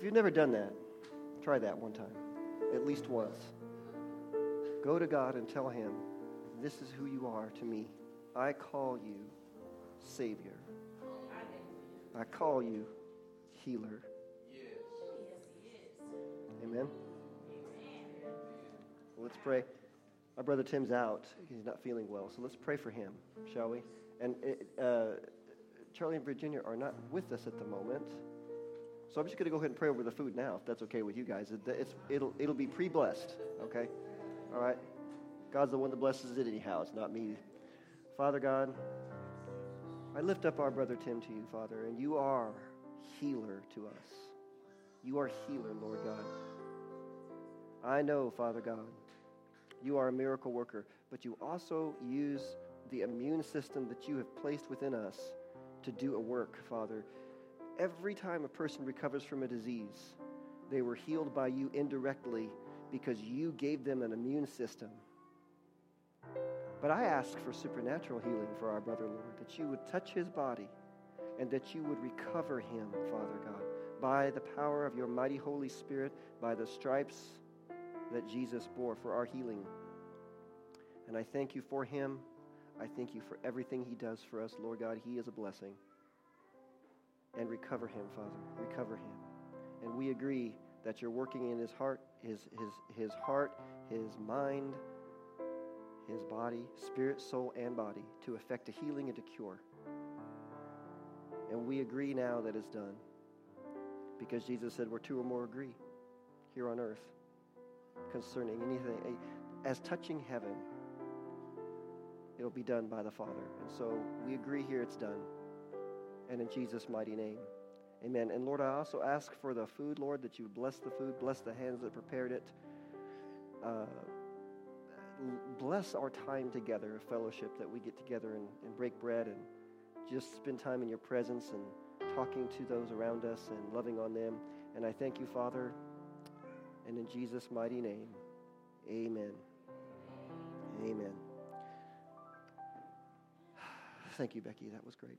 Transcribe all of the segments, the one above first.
If you've never done that, try that one time, at least once. Go to God and tell Him, This is who you are to me. I call you Savior. I call you Healer. Amen. Well, let's pray. Our brother Tim's out. He's not feeling well. So let's pray for him, shall we? And it, uh, Charlie and Virginia are not with us at the moment. So I'm just going to go ahead and pray over the food now, if that's okay with you guys. It's, it'll, it'll be pre blessed, okay? All right? God's the one that blesses it anyhow. It's not me. Father God, I lift up our brother Tim to you, Father, and you are healer to us. You are healer, Lord God. I know, Father God, you are a miracle worker, but you also use the immune system that you have placed within us to do a work, Father. Every time a person recovers from a disease, they were healed by you indirectly because you gave them an immune system. But I ask for supernatural healing for our brother, Lord, that you would touch his body and that you would recover him, Father God, by the power of your mighty Holy Spirit, by the stripes that Jesus bore for our healing. And I thank you for him. I thank you for everything he does for us, Lord God. He is a blessing. And recover him, Father. Recover him. And we agree that you're working in his heart, his, his, his heart, his mind, his body, spirit, soul, and body to effect a healing and a cure. And we agree now that it's done. Because Jesus said, Where two or more agree here on earth concerning anything, as touching heaven, it'll be done by the Father. And so we agree here it's done. And in Jesus' mighty name. Amen. And Lord, I also ask for the food, Lord, that you bless the food, bless the hands that prepared it. Uh, bless our time together, fellowship that we get together and, and break bread and just spend time in your presence and talking to those around us and loving on them. And I thank you, Father, and in Jesus' mighty name, amen. Amen. Thank you, Becky. That was great.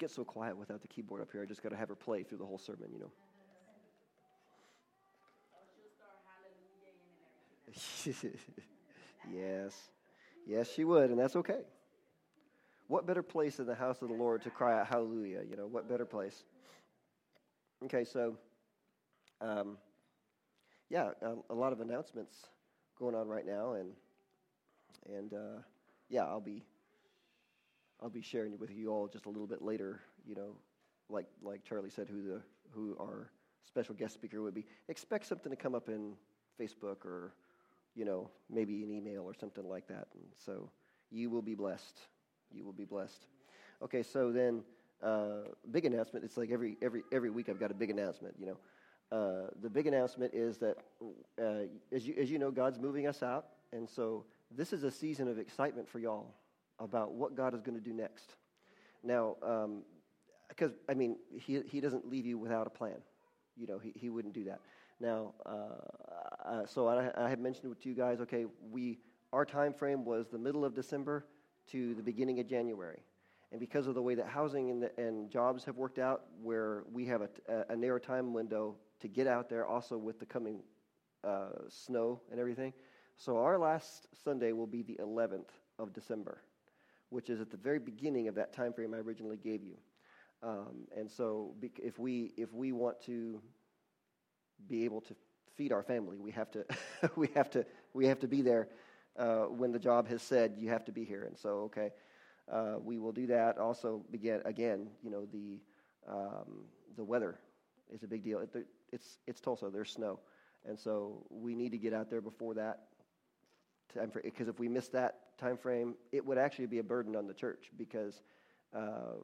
It gets so quiet without the keyboard up here. I just got to have her play through the whole sermon, you know. yes. Yes, she would, and that's okay. What better place in the house of the Lord to cry out hallelujah? You know, what better place? Okay, so, um, yeah, a, a, lot of announcements going on right now, and and uh, yeah, I'll be I'll be sharing with you all just a little bit later. You know, like like Charlie said, who the who our special guest speaker would be. Expect something to come up in Facebook or you know, maybe an email or something like that. And so you will be blessed. You will be blessed. Okay, so then uh, big announcement. It's like every every every week I've got a big announcement. You know, uh, the big announcement is that uh, as you as you know, God's moving us out, and so this is a season of excitement for y'all about what God is going to do next. Now, because um, I mean, he he doesn't leave you without a plan. You know, he he wouldn't do that. Now, uh, uh, so I, I had mentioned to you guys, okay, we our time frame was the middle of December to the beginning of January. And because of the way that housing and, the, and jobs have worked out, where we have a, a, narrow time window to get out there, also with the coming uh, snow and everything. So our last Sunday will be the 11th of December, which is at the very beginning of that time frame I originally gave you. Um, and so, if we if we want to be able to feed our family. We have to, we have to, we have to be there uh, when the job has said you have to be here. And so, okay, uh, we will do that. Also, begin again. You know, the um, the weather is a big deal. It, it's it's Tulsa. There's snow, and so we need to get out there before that time frame. Because if we miss that time frame, it would actually be a burden on the church because. Uh,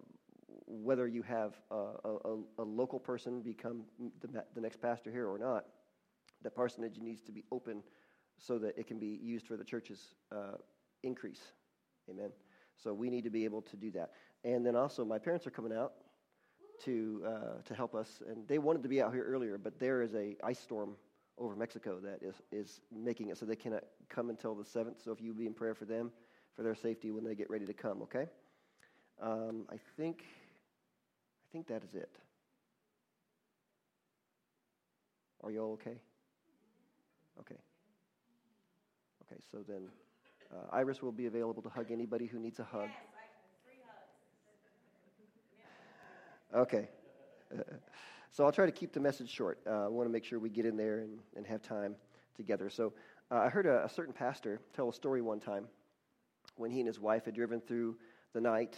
whether you have a, a, a local person become the, the, next pastor here or not, the parsonage needs to be open so that it can be used for the church's uh, increase. Amen. So we need to be able to do that. And then also, my parents are coming out to uh, to help us, and they wanted to be out here earlier, but there is a ice storm over Mexico that is is making it so they cannot come until the seventh. So if you be in prayer for them, for their safety when they get ready to come, okay? Um, I think I think that is it. Are you all okay? Okay. Okay, so then uh, Iris will be available to hug anybody who needs a hug. Okay. So I'll try to keep the message short. Uh, I want to make sure we get in there and, and have time together. So uh, I heard a, a, certain pastor tell a story one time when he and his wife had driven through the night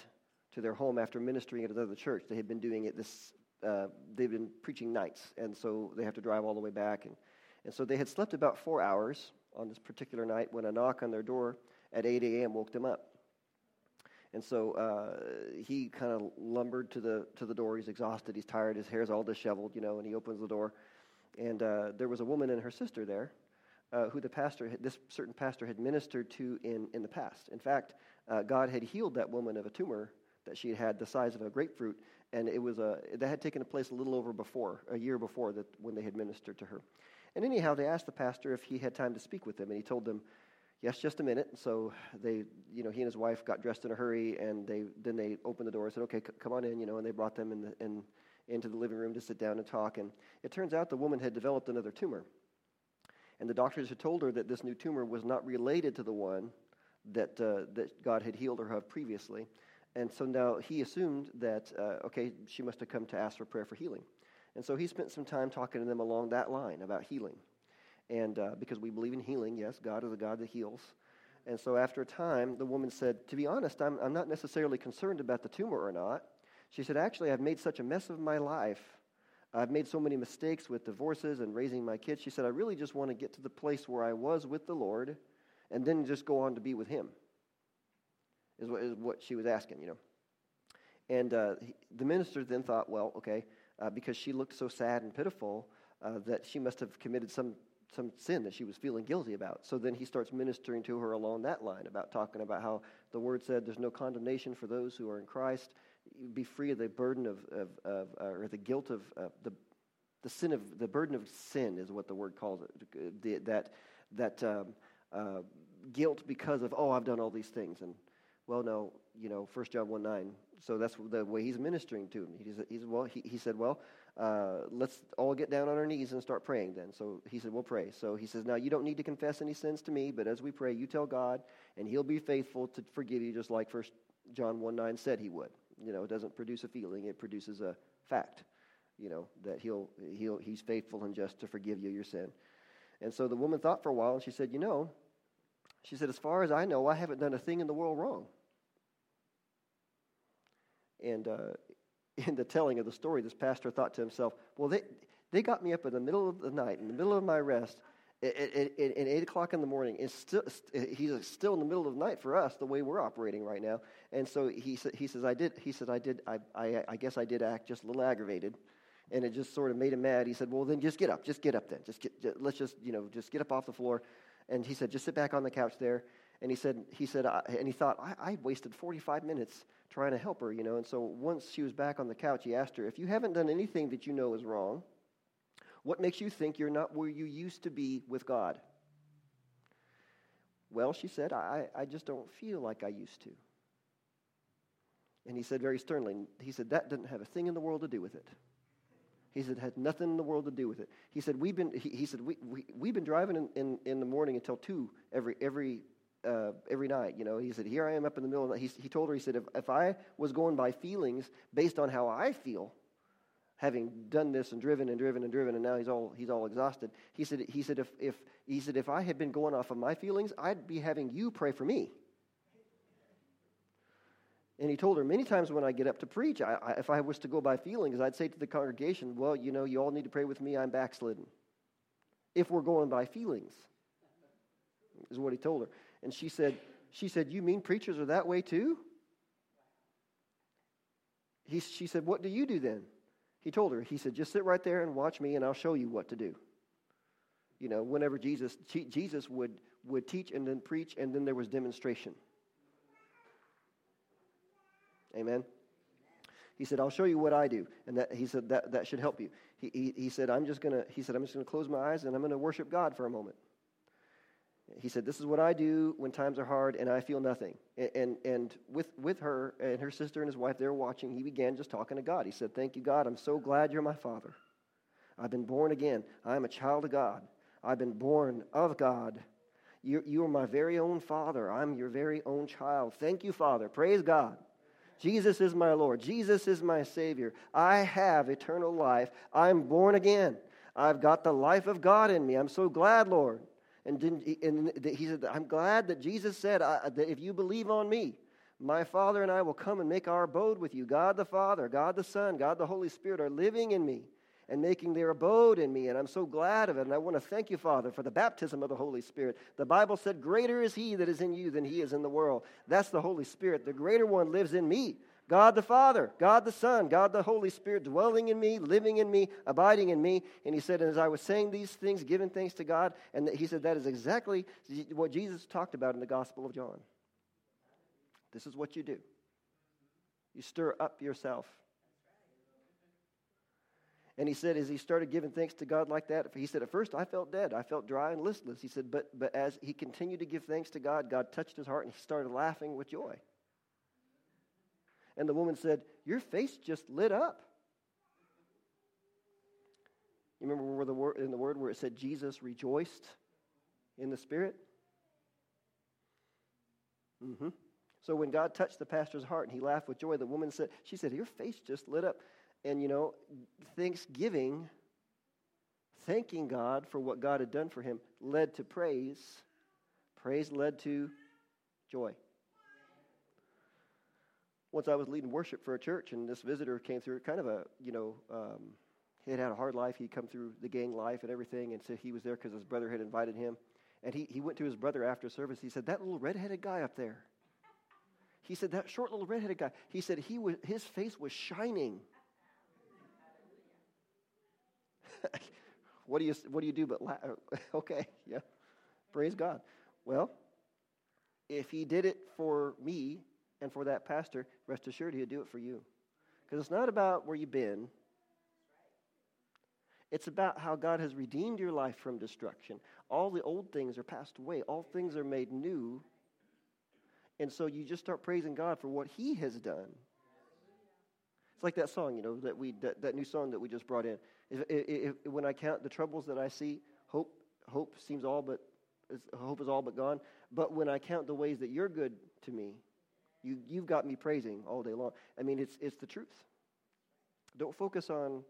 to their home after ministering at another church. They had been doing it this, uh, they've been preaching nights, and so they have to drive all the way back. And, and so they had slept about four hours on this particular night when a knock on their door at 8 a.m. woke them up. And so uh, he kind of lumbered to the to the door. He's exhausted. He's tired. His hair's all disheveled, you know. And he opens the door, and uh, there was a woman and her sister there, uh, who the pastor, had, this certain pastor, had ministered to in in the past. In fact, uh, God had healed that woman of a tumor that she had had the size of a grapefruit, and it was a that had taken place a little over before a year before that when they had ministered to her. And anyhow, they asked the pastor if he had time to speak with them, and he told them yes, just a minute. So they, you know, he and his wife got dressed in a hurry, and they then they opened the door and said, okay, c- come on in, you know, and they brought them in, the, in into the living room to sit down and talk. And it turns out the woman had developed another tumor, and the doctors had told her that this new tumor was not related to the one that uh, that God had healed her of previously. And so now he assumed that, uh, okay, she must have come to ask for prayer for healing. And so he spent some time talking to them along that line about healing. And uh, because we believe in healing, yes, God is a God that heals. And so after a time, the woman said, To be honest, I'm, I'm not necessarily concerned about the tumor or not. She said, Actually, I've made such a mess of my life. I've made so many mistakes with divorces and raising my kids. She said, I really just want to get to the place where I was with the Lord and then just go on to be with Him, is what, is what she was asking, you know. And uh, the minister then thought, well, okay, uh, because she looked so sad and pitiful, uh, that she must have committed some some sin that she was feeling guilty about. So then he starts ministering to her along that line about talking about how the word said there's no condemnation for those who are in Christ. Be free of the burden of, of, of uh, or the guilt of uh, the the sin of the burden of sin is what the word calls it. The, that that um, uh, guilt because of oh I've done all these things and well no you know First John one nine. So that's the way he's ministering to him. He's, he's well he, he said well uh, let's all get down on our knees and start praying then. So he said, We'll pray. So he says, Now you don't need to confess any sins to me, but as we pray, you tell God, and he'll be faithful to forgive you, just like First John 1 9 said he would. You know, it doesn't produce a feeling, it produces a fact, you know, that he'll, he'll, he's faithful and just to forgive you your sin. And so the woman thought for a while, and she said, You know, she said, As far as I know, I haven't done a thing in the world wrong. And uh, in the telling of the story, this pastor thought to himself, well, they, they got me up in the middle of the night, in the middle of my rest, at, at, at 8 o'clock in the morning. It's still, eh, he's uh, still in the middle of the night for us, the way we're operating right now. And so he, he says, I did, he said, I did, I, I, I guess I did act just a little aggravated. And it just sort of made him mad. He said, well, then just get up. Just get up then. Just get, just, let's just, you know, just get up off the floor. And he said, just sit back on the couch there. And he said, he said, I, and he thought, I, I wasted 45 minutes trying to help her, you know. And so once she was back on the couch, he asked her, If you haven't done anything that you know is wrong, what makes you think you're not where you used to be with God? Well, she said, I, I just don't feel like I used to. And he said very sternly, he said, that doesn't have a thing in the world to do with it. He said, had nothing in the world to do with it. He said, we've been, he, he said, we, we, we've been driving in, in, in the morning until 2 every, every uh, every night. You know, he said, Here I am up in the middle of the night. He, he told her, He said, if, if I was going by feelings based on how I feel, having done this and driven and driven and driven, and now he's all, he's all exhausted, he said, he, said, if, if, he said, If I had been going off of my feelings, I'd be having you pray for me. And he told her many times when I get up to preach, I, I, if I was to go by feelings, I'd say to the congregation, Well, you know, you all need to pray with me. I'm backslidden. If we're going by feelings, is what he told her. And she said, she said, You mean preachers are that way too? He, she said, What do you do then? He told her, He said, Just sit right there and watch me, and I'll show you what to do. You know, whenever Jesus, Jesus would, would teach and then preach, and then there was demonstration. Amen. He said, I'll show you what I do. And that, he said, that, that should help you. He, he, he said, I'm just going to, he said, I'm just going to close my eyes and I'm going to worship God for a moment. He said, This is what I do when times are hard and I feel nothing. And, and, and with, with her and her sister and his wife, they were watching. He began just talking to God. He said, Thank you, God. I'm so glad you're my father. I've been born again. I am a child of God. I've been born of God. You, you are my very own father. I'm your very own child. Thank you, Father. Praise God. Jesus is my Lord. Jesus is my Savior. I have eternal life. I'm born again. I've got the life of God in me. I'm so glad, Lord. And, and he said, I'm glad that Jesus said that if you believe on me, my Father and I will come and make our abode with you. God the Father, God the Son, God the Holy Spirit are living in me and making their abode in me. And I'm so glad of it. And I want to thank you, Father, for the baptism of the Holy Spirit. The Bible said, Greater is He that is in you than He is in the world. That's the Holy Spirit. The greater one lives in me. God the Father, God the Son, God the Holy Spirit dwelling in me, living in me, abiding in me. And he said, and as I was saying these things, giving thanks to God, and he said that is exactly what Jesus talked about in the Gospel of John. This is what you do you stir up yourself and he said, as he started giving thanks to God like that, he said, at first I felt dead. I felt dry and listless. He said, but, but as he continued to give thanks to God, God touched his heart and he started laughing with joy. And the woman said, Your face just lit up. You remember where the word, in the word where it said Jesus rejoiced in the Spirit? Mm-hmm. So when God touched the pastor's heart and he laughed with joy, the woman said, She said, Your face just lit up. And, you know, thanksgiving, thanking God for what God had done for him, led to praise. Praise led to joy. Once I was leading worship for a church, and this visitor came through, kind of a, you know, um, he had had a hard life. He'd come through the gang life and everything, and so he was there because his brother had invited him. And he, he went to his brother after service. He said, That little redheaded guy up there. He said, That short little redheaded guy. He said, he was, His face was shining. what do you what do you do but laugh? okay, yeah. Praise God. Well, if he did it for me and for that pastor, rest assured he'll do it for you. Because it's not about where you've been. It's about how God has redeemed your life from destruction. All the old things are passed away. All things are made new. And so you just start praising God for what he has done. It's like that song, you know, that we that, that new song that we just brought in. If, if, if, when I count the troubles that I see, hope hope seems all but hope is all but gone. But when I count the ways that you're good to me, you you've got me praising all day long. I mean, it's it's the truth. Don't focus on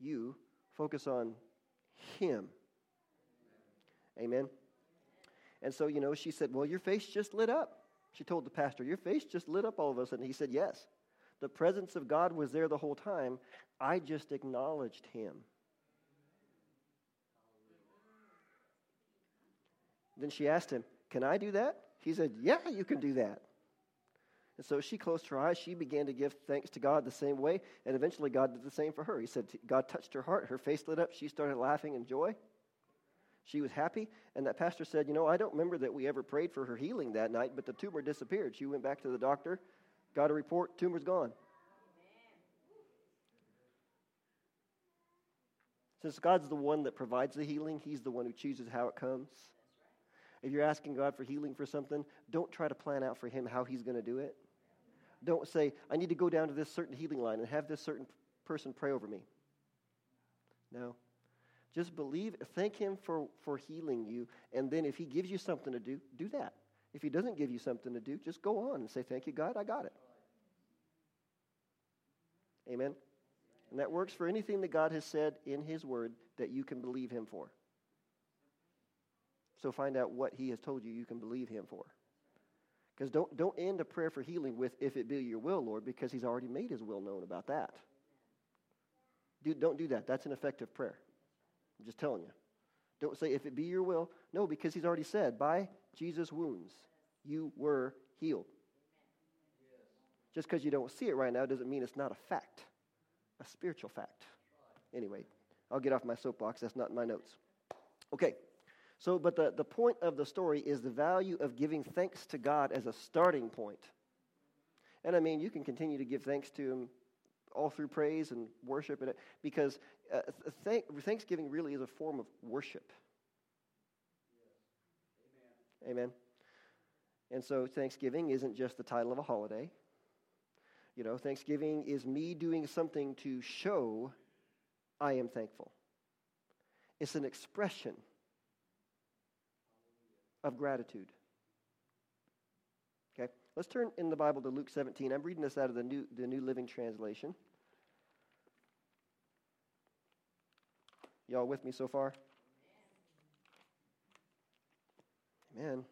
you. Focus on Him. Amen. And so you know, she said, "Well, your face just lit up." She told the pastor, "Your face just lit up all of a sudden." He said, "Yes." The presence of God was there the whole time. I just acknowledged him. Then she asked him, Can I do that? He said, Yeah, you can do that. And so she closed her eyes. She began to give thanks to God the same way. And eventually, God did the same for her. He said, God touched her heart. Her face lit up. She started laughing in joy. She was happy. And that pastor said, You know, I don't remember that we ever prayed for her healing that night, but the tumor disappeared. She went back to the doctor. Got a report, tumor's gone. Since God's the one that provides the healing, He's the one who chooses how it comes. If you're asking God for healing for something, don't try to plan out for Him how He's going to do it. Don't say, I need to go down to this certain healing line and have this certain person pray over me. No. Just believe, thank Him for, for healing you, and then if He gives you something to do, do that. If He doesn't give you something to do, just go on and say, Thank you, God, I got it. Amen? And that works for anything that God has said in His Word that you can believe Him for. So find out what He has told you you can believe Him for. Because don't, don't end a prayer for healing with, if it be your will, Lord, because He's already made His will known about that. Do, don't do that. That's an effective prayer. I'm just telling you. Don't say, if it be your will. No, because He's already said, by Jesus' wounds, you were healed. Just because you don't see it right now doesn't mean it's not a fact, a spiritual fact. Anyway, I'll get off my soapbox. That's not in my notes. Okay, so, but the, the point of the story is the value of giving thanks to God as a starting point. And I mean, you can continue to give thanks to Him all through praise and worship, and because uh, thank, Thanksgiving really is a form of worship. Amen. And so Thanksgiving isn't just the title of a holiday. You know, Thanksgiving is me doing something to show I am thankful. It's an expression of gratitude. Okay, let's turn in the Bible to Luke 17. I'm reading this out of the New, the New Living Translation. Y'all with me so far? Amen.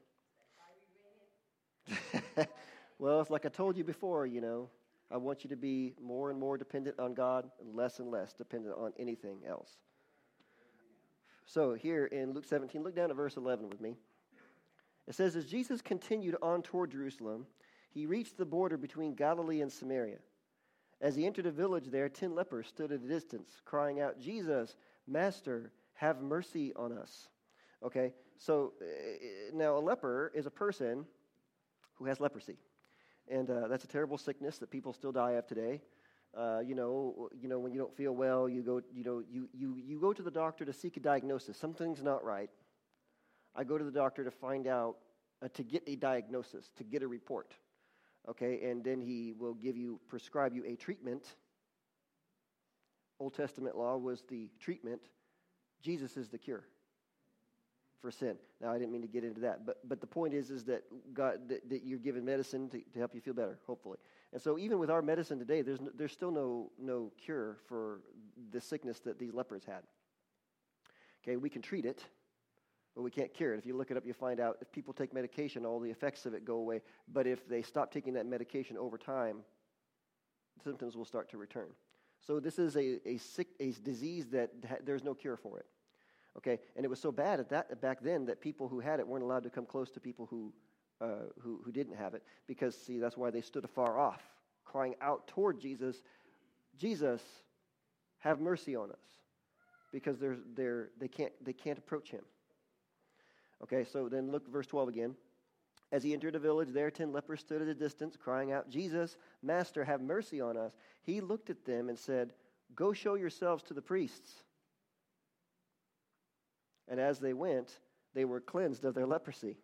well, it's like I told you before, you know, I want you to be more and more dependent on God and less and less dependent on anything else. So, here in Luke 17, look down at verse 11 with me. It says, As Jesus continued on toward Jerusalem, he reached the border between Galilee and Samaria. As he entered a village there, ten lepers stood at a distance, crying out, Jesus, Master, have mercy on us. Okay, so uh, now a leper is a person who has leprosy. And uh, that's a terrible sickness that people still die of today. Uh, you know, you know, when you don't feel well, you go, you know, you, you, you go to the doctor to seek a diagnosis. Something's not right. I go to the doctor to find out, uh, to get a diagnosis, to get a report. Okay, and then he will give you, prescribe you a treatment. Old Testament law was the treatment. Jesus is the cure for sin. Now, I didn't mean to get into that, but, but the point is, is that God, that, that you're given medicine to, to help you feel better, hopefully. And so, even with our medicine today, there's, no, there's still no, no cure for the sickness that these lepers had. Okay, we can treat it, but we can't cure it. If you look it up, you find out if people take medication, all the effects of it go away. But if they stop taking that medication over time, symptoms will start to return. So this is a, a sick a disease that ha- there's no cure for it. Okay, and it was so bad at that back then that people who had it weren't allowed to come close to people who, uh, who, who didn't have it because see that's why they stood afar off, crying out toward Jesus, Jesus, have mercy on us, because they're, they're, they can't they can't approach him. Okay, so then look verse twelve again. As he entered a village, there ten lepers stood at a distance, crying out, Jesus, Master, have mercy on us. He looked at them and said, Go show yourselves to the priests. And as they went, they were cleansed of their leprosy.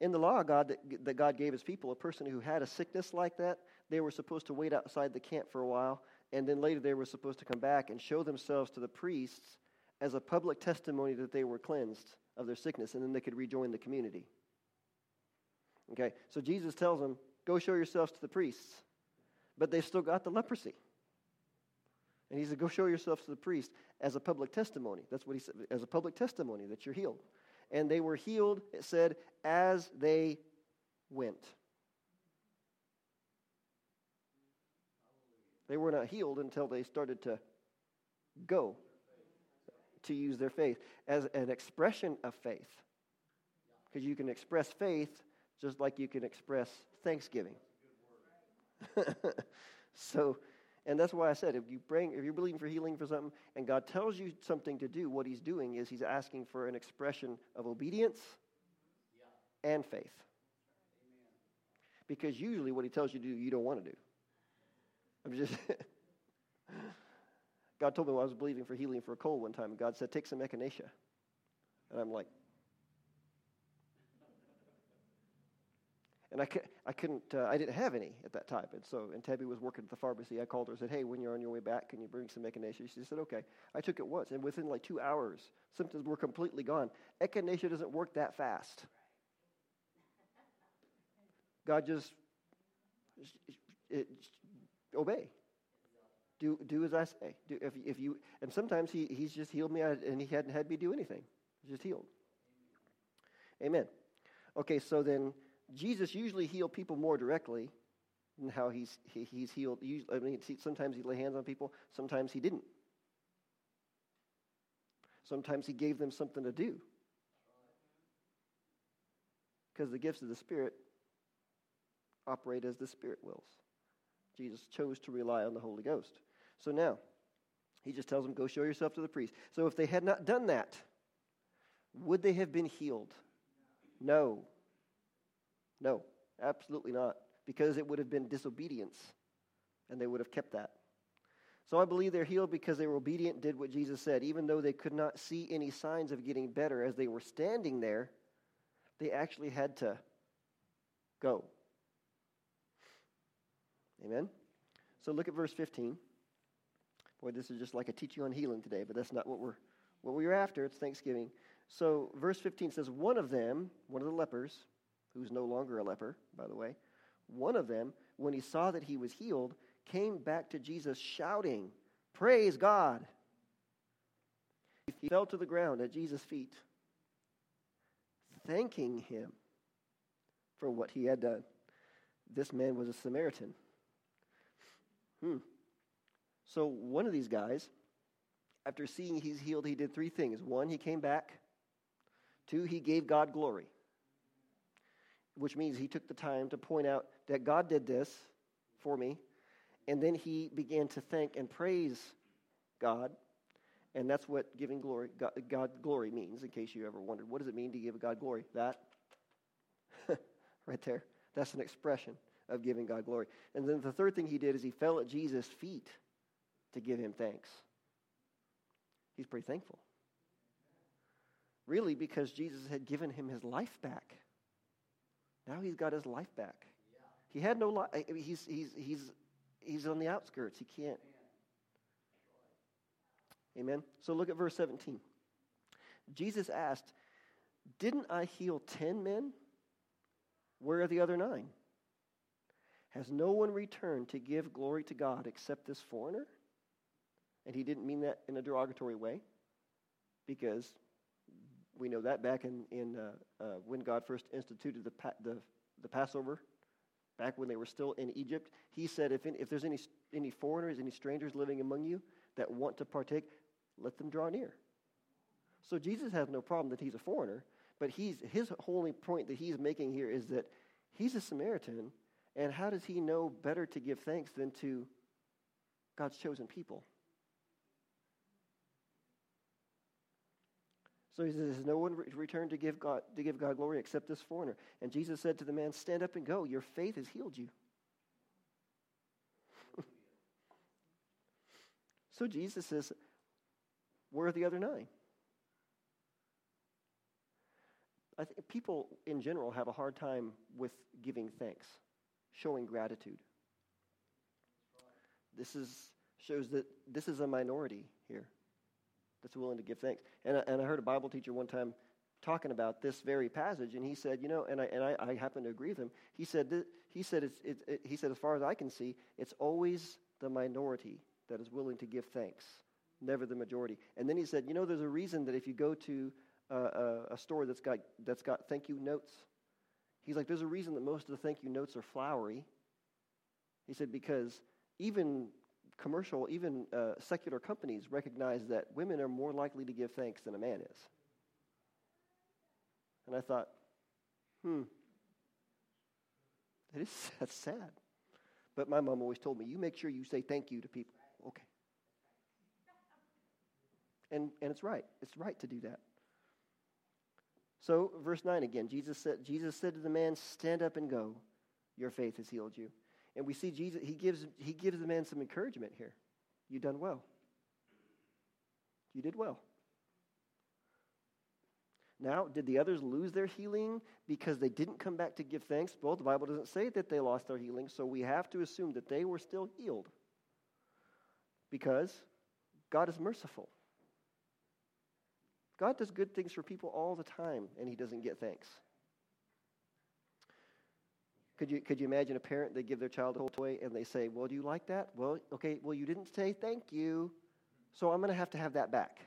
In the law God that God gave his people, a person who had a sickness like that, they were supposed to wait outside the camp for a while, and then later they were supposed to come back and show themselves to the priests as a public testimony that they were cleansed of their sickness, and then they could rejoin the community. Okay, so Jesus tells them, Go show yourselves to the priests. But they've still got the leprosy. And he said, Go show yourselves to the priest as a public testimony. That's what he said, as a public testimony that you're healed. And they were healed, it said, as they went. They were not healed until they started to go to use their faith as an expression of faith. Because you can express faith just like you can express thanksgiving. so, and that's why I said if you bring, if you're believing for healing for something, and God tells you something to do, what He's doing is He's asking for an expression of obedience yeah. and faith. Amen. Because usually, what He tells you to do, you don't want to do. I'm just. God told me when I was believing for healing for a cold one time, and God said, "Take some echinacea," and I'm like, And I, I couldn't, uh, I didn't have any at that time. And so, and Tabby was working at the pharmacy. I called her and said, hey, when you're on your way back, can you bring some echinacea? She said, okay. I took it once, and within like two hours, symptoms were completely gone. Echinacea doesn't work that fast. God just, it, obey. Do, do as I say. Do, if, if you, and sometimes he, he's just healed me and he hadn't had me do anything. Just healed. Amen. Okay, so then Jesus usually healed people more directly than how he's, he, he's healed. I mean, sometimes he lay hands on people, sometimes he didn't. Sometimes he gave them something to do. Because the gifts of the Spirit operate as the Spirit wills. Jesus chose to rely on the Holy Ghost. So now, he just tells them, Go show yourself to the priest. So if they had not done that, would they have been healed? No. No, absolutely not, because it would have been disobedience, and they would have kept that. So I believe they're healed because they were obedient, did what Jesus said, even though they could not see any signs of getting better as they were standing there. They actually had to go. Amen? So look at verse 15. Boy, this is just like a teaching on healing today, but that's not what we're what we are after. It's Thanksgiving. So verse 15 says, One of them, one of the lepers, who's no longer a leper, by the way, one of them, when he saw that he was healed, came back to Jesus shouting, Praise God! He fell to the ground at Jesus' feet, thanking him for what he had done. This man was a Samaritan. Hmm. So one of these guys, after seeing he's healed, he did three things. One, he came back. Two, he gave God glory, which means he took the time to point out that God did this for me. And then he began to thank and praise God. And that's what giving glory, God, God glory means, in case you ever wondered. What does it mean to give God glory? That? right there. That's an expression of giving God glory. And then the third thing he did is he fell at Jesus' feet to give him thanks. He's pretty thankful. Really, because Jesus had given him his life back. Now he's got his life back. He had no life. He's, he's, he's, he's on the outskirts. He can't. Amen. So look at verse 17. Jesus asked, Didn't I heal 10 men? Where are the other nine? Has no one returned to give glory to God except this foreigner? And he didn't mean that in a derogatory way, because we know that back in, in uh, uh, when God first instituted the, the, the Passover, back when they were still in Egypt, he said, if, if there's any, any foreigners, any strangers living among you that want to partake, let them draw near. So Jesus has no problem that he's a foreigner, but he's, his only point that he's making here is that he's a Samaritan and how does he know better to give thanks than to God's chosen people? So he says, No one returned to give, God, to give God glory except this foreigner. And Jesus said to the man, Stand up and go. Your faith has healed you. so Jesus says, Where are the other nine? I think people in general have a hard time with giving thanks showing gratitude. This is, shows that this is a minority here that's willing to give thanks. And I, and I heard a Bible teacher one time talking about this very passage, and he said, you know, and I, and I, I happen to agree with him. He said, he, said it's, it, it, he said, as far as I can see, it's always the minority that is willing to give thanks, never the majority. And then he said, you know, there's a reason that if you go to a, a store that's got, that's got thank you notes He's like, there's a reason that most of the thank you notes are flowery. He said, because even commercial, even uh, secular companies recognize that women are more likely to give thanks than a man is. And I thought, hmm, that is, that's sad. But my mom always told me, you make sure you say thank you to people. Okay. And, and it's right. It's right to do that. So, verse 9 again, Jesus said, Jesus said to the man, Stand up and go. Your faith has healed you. And we see Jesus, he gives, he gives the man some encouragement here. You done well. You did well. Now, did the others lose their healing because they didn't come back to give thanks? Well, the Bible doesn't say that they lost their healing, so we have to assume that they were still healed because God is merciful. God does good things for people all the time, and he doesn't get thanks. Could you, could you imagine a parent, they give their child a whole toy and they say, Well, do you like that? Well, okay, well, you didn't say thank you, so I'm going to have to have that back.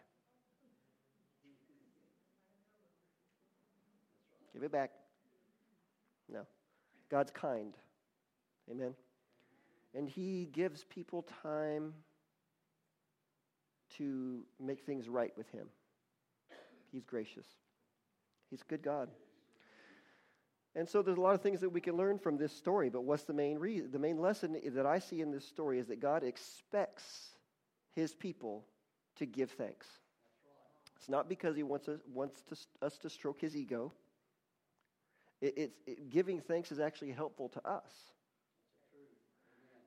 Give it back. No. God's kind. Amen. And He gives people time to make things right with Him. He's gracious. He's a good God. And so there's a lot of things that we can learn from this story, but what's the main reason? The main lesson that I see in this story is that God expects his people to give thanks. It's not because he wants us, wants to, us to stroke his ego. It, it's, it, giving thanks is actually helpful to us.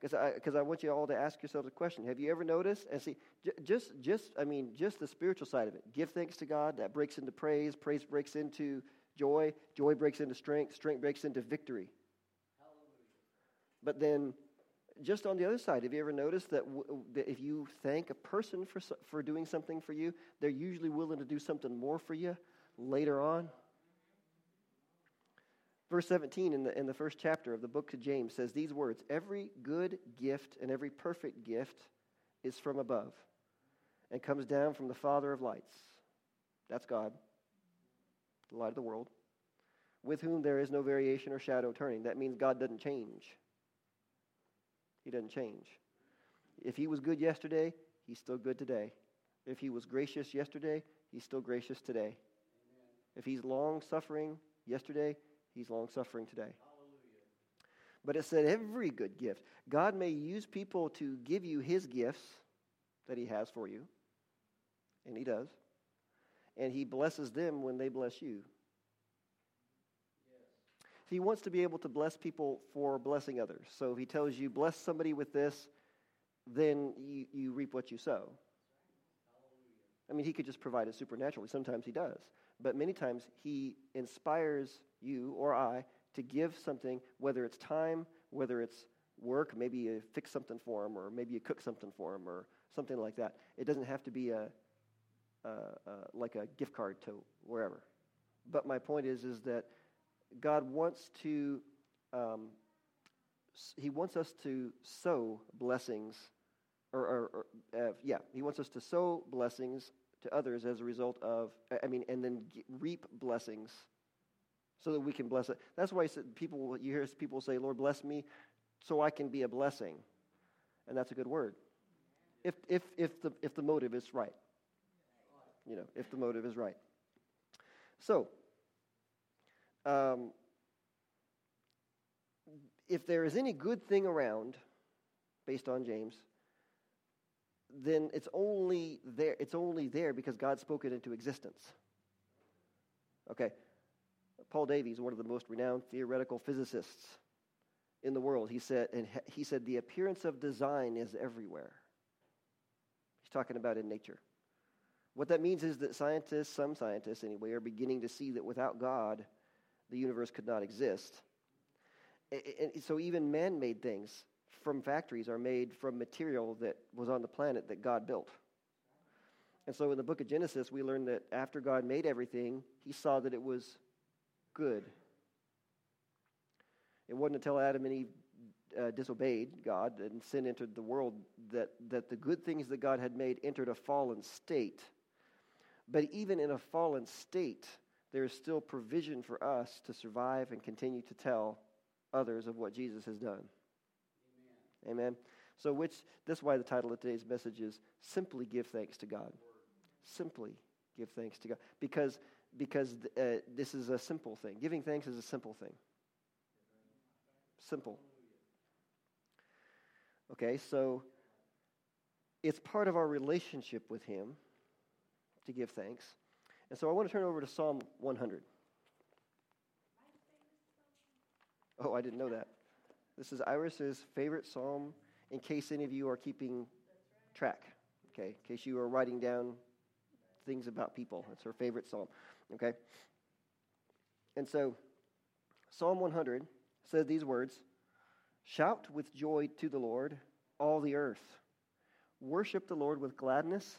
Because I, cause I want you all to ask yourselves a question. Have you ever noticed? And see, j- just, just, I mean, just the spiritual side of it. Give thanks to God. That breaks into praise. Praise breaks into joy, joy breaks into strength, strength breaks into victory. But then, just on the other side, have you ever noticed that, w- that if you thank a person for, for doing something for you, they're usually willing to do something more for you later on? Verse 17 in the, in the first chapter of the book of James says these words Every good gift and every perfect gift is from above and comes down from the Father of lights. That's God, the light of the world, with whom there is no variation or shadow turning. That means God doesn't change. He doesn't change. If he was good yesterday, he's still good today. If he was gracious yesterday, he's still gracious today. Amen. If he's long suffering yesterday, he's long suffering today. But it said every good gift. God may use people to give you his gifts that he has for you, and he does. And he blesses them when they bless you. He wants to be able to bless people for blessing others. So if he tells you, bless somebody with this, then you, you reap what you sow. I mean, he could just provide it supernaturally. Sometimes he does. But many times he inspires you or I to give something, whether it's time, whether it's work, maybe you fix something for him, or maybe you cook something for him, or something like that. It doesn't have to be a, a, a like a gift card to wherever. But my point is, is that God wants to, um, He wants us to sow blessings, or, or, uh, yeah, He wants us to sow blessings to others as a result of, I mean, and then reap blessings so that we can bless it. That's why people, you hear people say, Lord, bless me so I can be a blessing. And that's a good word. If, if, if, the, if the motive is right. You know, if the motive is right. So, um, if there is any good thing around, based on James, then it's only there. It's only there because God spoke it into existence. Okay, Paul Davies, one of the most renowned theoretical physicists in the world, he said, and he said, the appearance of design is everywhere. He's talking about in nature. What that means is that scientists, some scientists anyway, are beginning to see that without God, the universe could not exist. And so even man made things from factories are made from material that was on the planet that God built. And so in the book of Genesis, we learn that after God made everything, he saw that it was good. It wasn't until Adam and Eve uh, disobeyed God and sin entered the world that, that the good things that God had made entered a fallen state. But even in a fallen state, there is still provision for us to survive and continue to tell others of what Jesus has done. Amen. Amen. So, which that's why the title of today's message is "Simply Give Thanks to God." Simply give thanks to God, because because uh, this is a simple thing. Giving thanks is a simple thing. Simple. Okay, so it's part of our relationship with Him to give thanks. And so I want to turn over to Psalm 100. Oh, I didn't know that. This is Iris's favorite psalm in case any of you are keeping track. Okay, in case you are writing down things about people. It's her favorite psalm. Okay? And so, Psalm 100 says these words Shout with joy to the Lord, all the earth. Worship the Lord with gladness.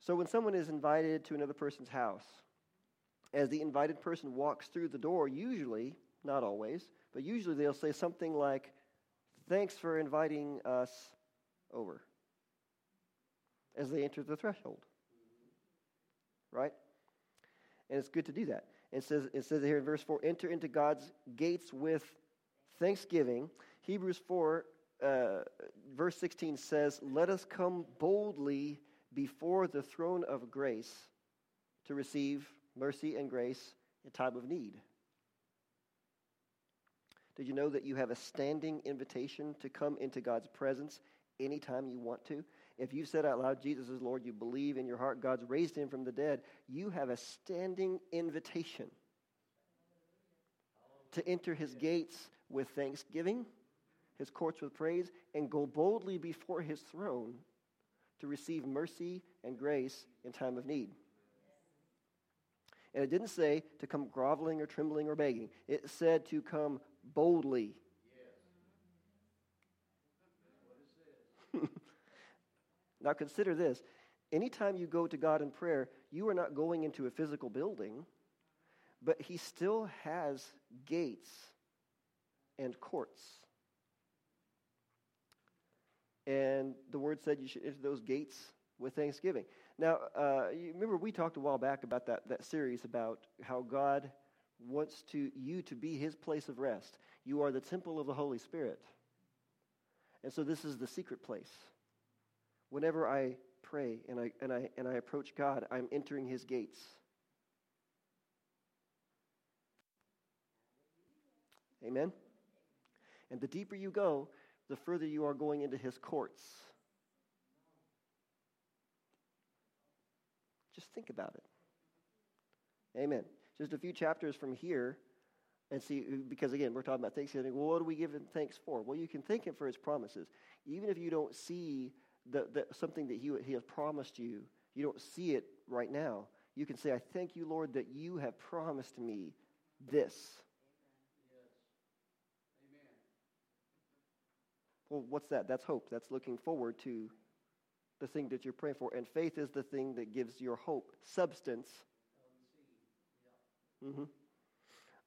So when someone is invited to another person's house, as the invited person walks through the door, usually, not always, but usually they'll say something like, Thanks for inviting us over, as they enter the threshold. Right? And it's good to do that. It says, it says here in verse 4 enter into God's gates with thanksgiving. Hebrews 4, uh, verse 16 says, Let us come boldly before the throne of grace to receive mercy and grace in time of need. Did you know that you have a standing invitation to come into God's presence anytime you want to? If you said out loud, Jesus is Lord, you believe in your heart God's raised him from the dead, you have a standing invitation to enter his gates with thanksgiving, his courts with praise, and go boldly before his throne to receive mercy and grace in time of need. And it didn't say to come groveling or trembling or begging, it said to come boldly. now consider this. Anytime you go to God in prayer, you are not going into a physical building, but He still has gates and courts. And the word said you should enter those gates with thanksgiving. Now, uh, you remember we talked a while back about that, that series about how God wants to you to be his place of rest. You are the temple of the Holy Spirit. And so this is the secret place. Whenever I pray and I, and I, and I approach God, I'm entering his gates. Amen? And the deeper you go, the further you are going into his courts. Just think about it. Amen. Just a few chapters from here, and see, because again, we're talking about Thanksgiving. Well, what do we give him thanks for? Well, you can thank him for his promises. Even if you don't see the, the, something that he, he has promised you, you don't see it right now, you can say, I thank you, Lord, that you have promised me this. Well, what's that? That's hope. That's looking forward to the thing that you're praying for. And faith is the thing that gives your hope substance. Mm-hmm.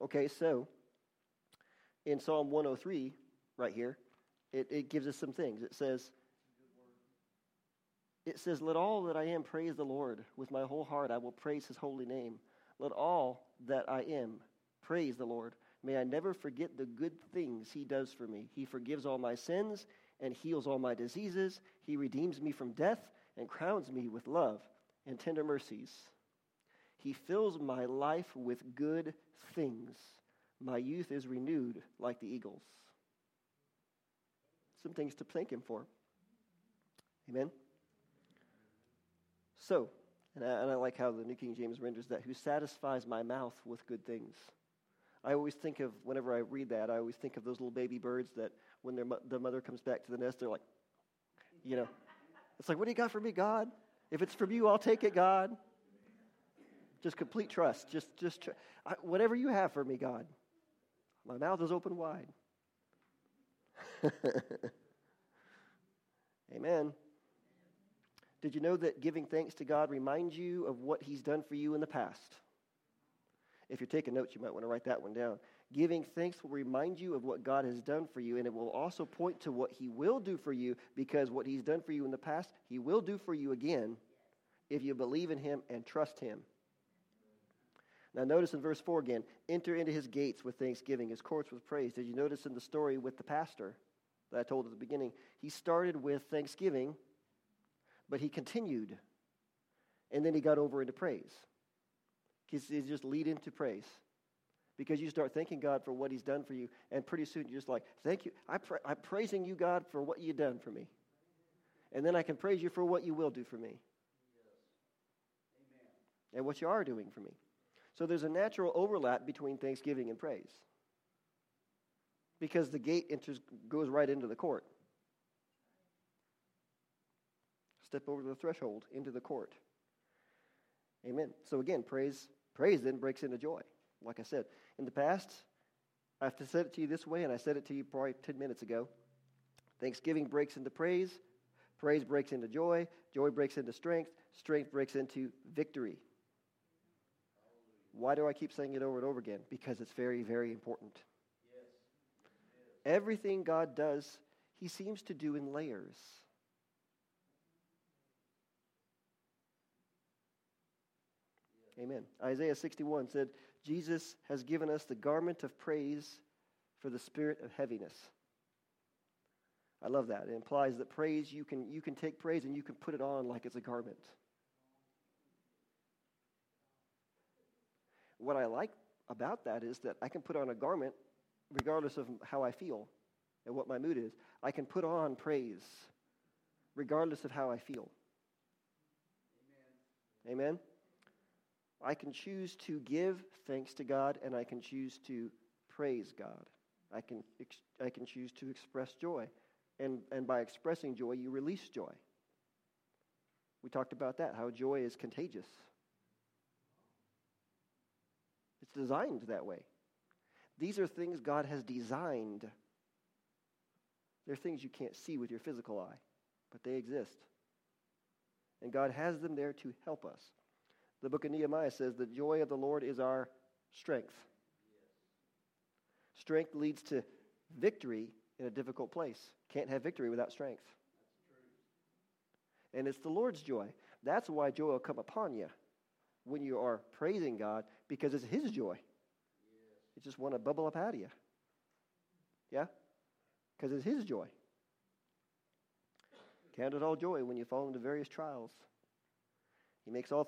Okay, so in Psalm 103, right here, it, it gives us some things. It says, it says, Let all that I am praise the Lord. With my whole heart I will praise his holy name. Let all that I am praise the Lord. May I never forget the good things he does for me. He forgives all my sins and heals all my diseases. He redeems me from death and crowns me with love and tender mercies. He fills my life with good things. My youth is renewed like the eagles. Some things to thank him for. Amen. So, and I, and I like how the New King James renders that, who satisfies my mouth with good things. I always think of, whenever I read that, I always think of those little baby birds that when their, their mother comes back to the nest, they're like, you know, it's like, what do you got for me, God? If it's from you, I'll take it, God. Just complete trust. Just, just tr- I, whatever you have for me, God. My mouth is open wide. Amen. Did you know that giving thanks to God reminds you of what He's done for you in the past? If you're taking notes, you might want to write that one down. Giving thanks will remind you of what God has done for you, and it will also point to what He will do for you because what He's done for you in the past, He will do for you again if you believe in Him and trust Him. Now, notice in verse 4 again enter into His gates with thanksgiving, His courts with praise. Did you notice in the story with the pastor that I told at the beginning? He started with thanksgiving, but he continued, and then he got over into praise. He's just lead into praise. Because you start thanking God for what He's done for you, and pretty soon you're just like, Thank you. I pra- I'm praising you, God, for what you've done for me. And then I can praise you for what you will do for me. And what you are doing for me. So there's a natural overlap between thanksgiving and praise. Because the gate enters, goes right into the court. Step over the threshold into the court. Amen. So again, praise Praise then breaks into joy. Like I said, in the past, I've to said it to you this way, and I said it to you probably 10 minutes ago. Thanksgiving breaks into praise, praise breaks into joy, joy breaks into strength, strength breaks into victory. Why do I keep saying it over and over again? Because it's very, very important. Yes. Everything God does, He seems to do in layers. Amen. Isaiah 61 said, Jesus has given us the garment of praise for the spirit of heaviness. I love that. It implies that praise, you can, you can take praise and you can put it on like it's a garment. What I like about that is that I can put on a garment regardless of how I feel and what my mood is. I can put on praise regardless of how I feel. Amen. Amen. I can choose to give thanks to God and I can choose to praise God. I can, I can choose to express joy. And, and by expressing joy, you release joy. We talked about that, how joy is contagious. It's designed that way. These are things God has designed. They're things you can't see with your physical eye, but they exist. And God has them there to help us. The book of Nehemiah says, The joy of the Lord is our strength. Strength leads to victory in a difficult place. Can't have victory without strength. And it's the Lord's joy. That's why joy will come upon you when you are praising God, because it's His joy. It just want to bubble up out of you. Yeah? Because it's His joy. Count it all joy when you fall into various trials. He makes all